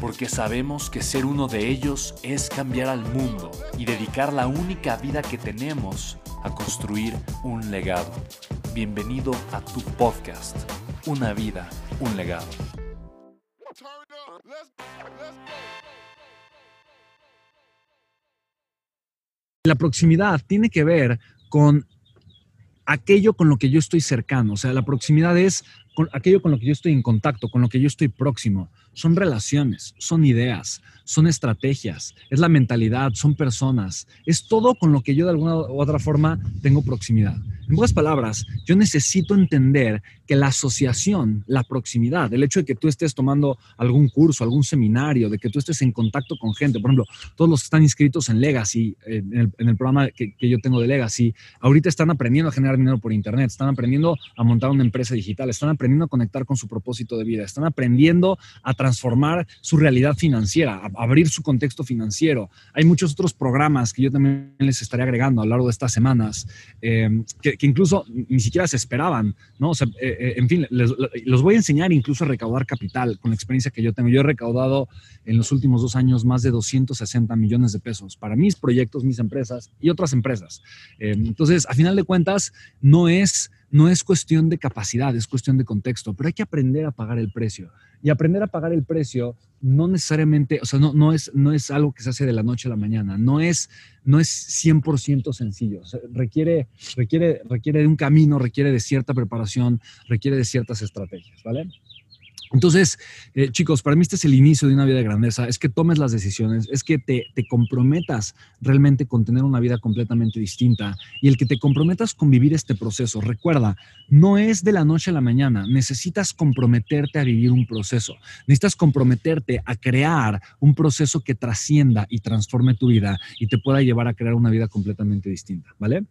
porque sabemos que ser uno de ellos es cambiar al mundo y dedicar la única vida que tenemos a construir un legado. Bienvenido a tu podcast, Una vida, un legado. La proximidad tiene que ver con aquello con lo que yo estoy cercano. O sea, la proximidad es con aquello con lo que yo estoy en contacto, con lo que yo estoy próximo. Son relaciones, son ideas, son estrategias, es la mentalidad, son personas, es todo con lo que yo de alguna u otra forma tengo proximidad. En pocas palabras, yo necesito entender que la asociación, la proximidad, el hecho de que tú estés tomando algún curso, algún seminario, de que tú estés en contacto con gente, por ejemplo, todos los que están inscritos en Legacy, en el, programa que, que, yo tengo de Legacy, ahorita están aprendiendo a generar dinero por Internet, están aprendiendo a montar una empresa digital, están aprendiendo a conectar con su propósito de vida, están aprendiendo a transformar su realidad financiera, a abrir su contexto financiero. Hay muchos otros programas que yo también les estaré agregando a lo largo de estas semanas, eh, que, incluso ni siquiera se esperaban, ¿no? O sea, eh, eh, en fin, les, los voy a enseñar incluso a recaudar capital con la experiencia que yo tengo. Yo he recaudado en los últimos dos años más de 260 millones de pesos para mis proyectos, mis empresas y otras empresas. entonces, a final de cuentas, no es no es cuestión de capacidad, es cuestión de contexto, pero hay que aprender a pagar el precio. Y aprender a pagar el precio no necesariamente, o sea, no, no, es, no es algo que se hace de la noche a la mañana, no es, no es 100% sencillo, requiere, requiere, requiere de un camino, requiere de cierta preparación, requiere de ciertas estrategias, ¿vale? Entonces, eh, chicos, para mí este es el inicio de una vida de grandeza, es que tomes las decisiones, es que te, te, comprometas realmente con tener una vida completamente distinta y el que te comprometas con vivir este proceso. Recuerda, no es de la noche a la mañana, necesitas comprometerte a vivir un proceso, necesitas comprometerte a crear un proceso que trascienda y transforme tu vida y te pueda llevar a crear una vida completamente distinta, ¿vale?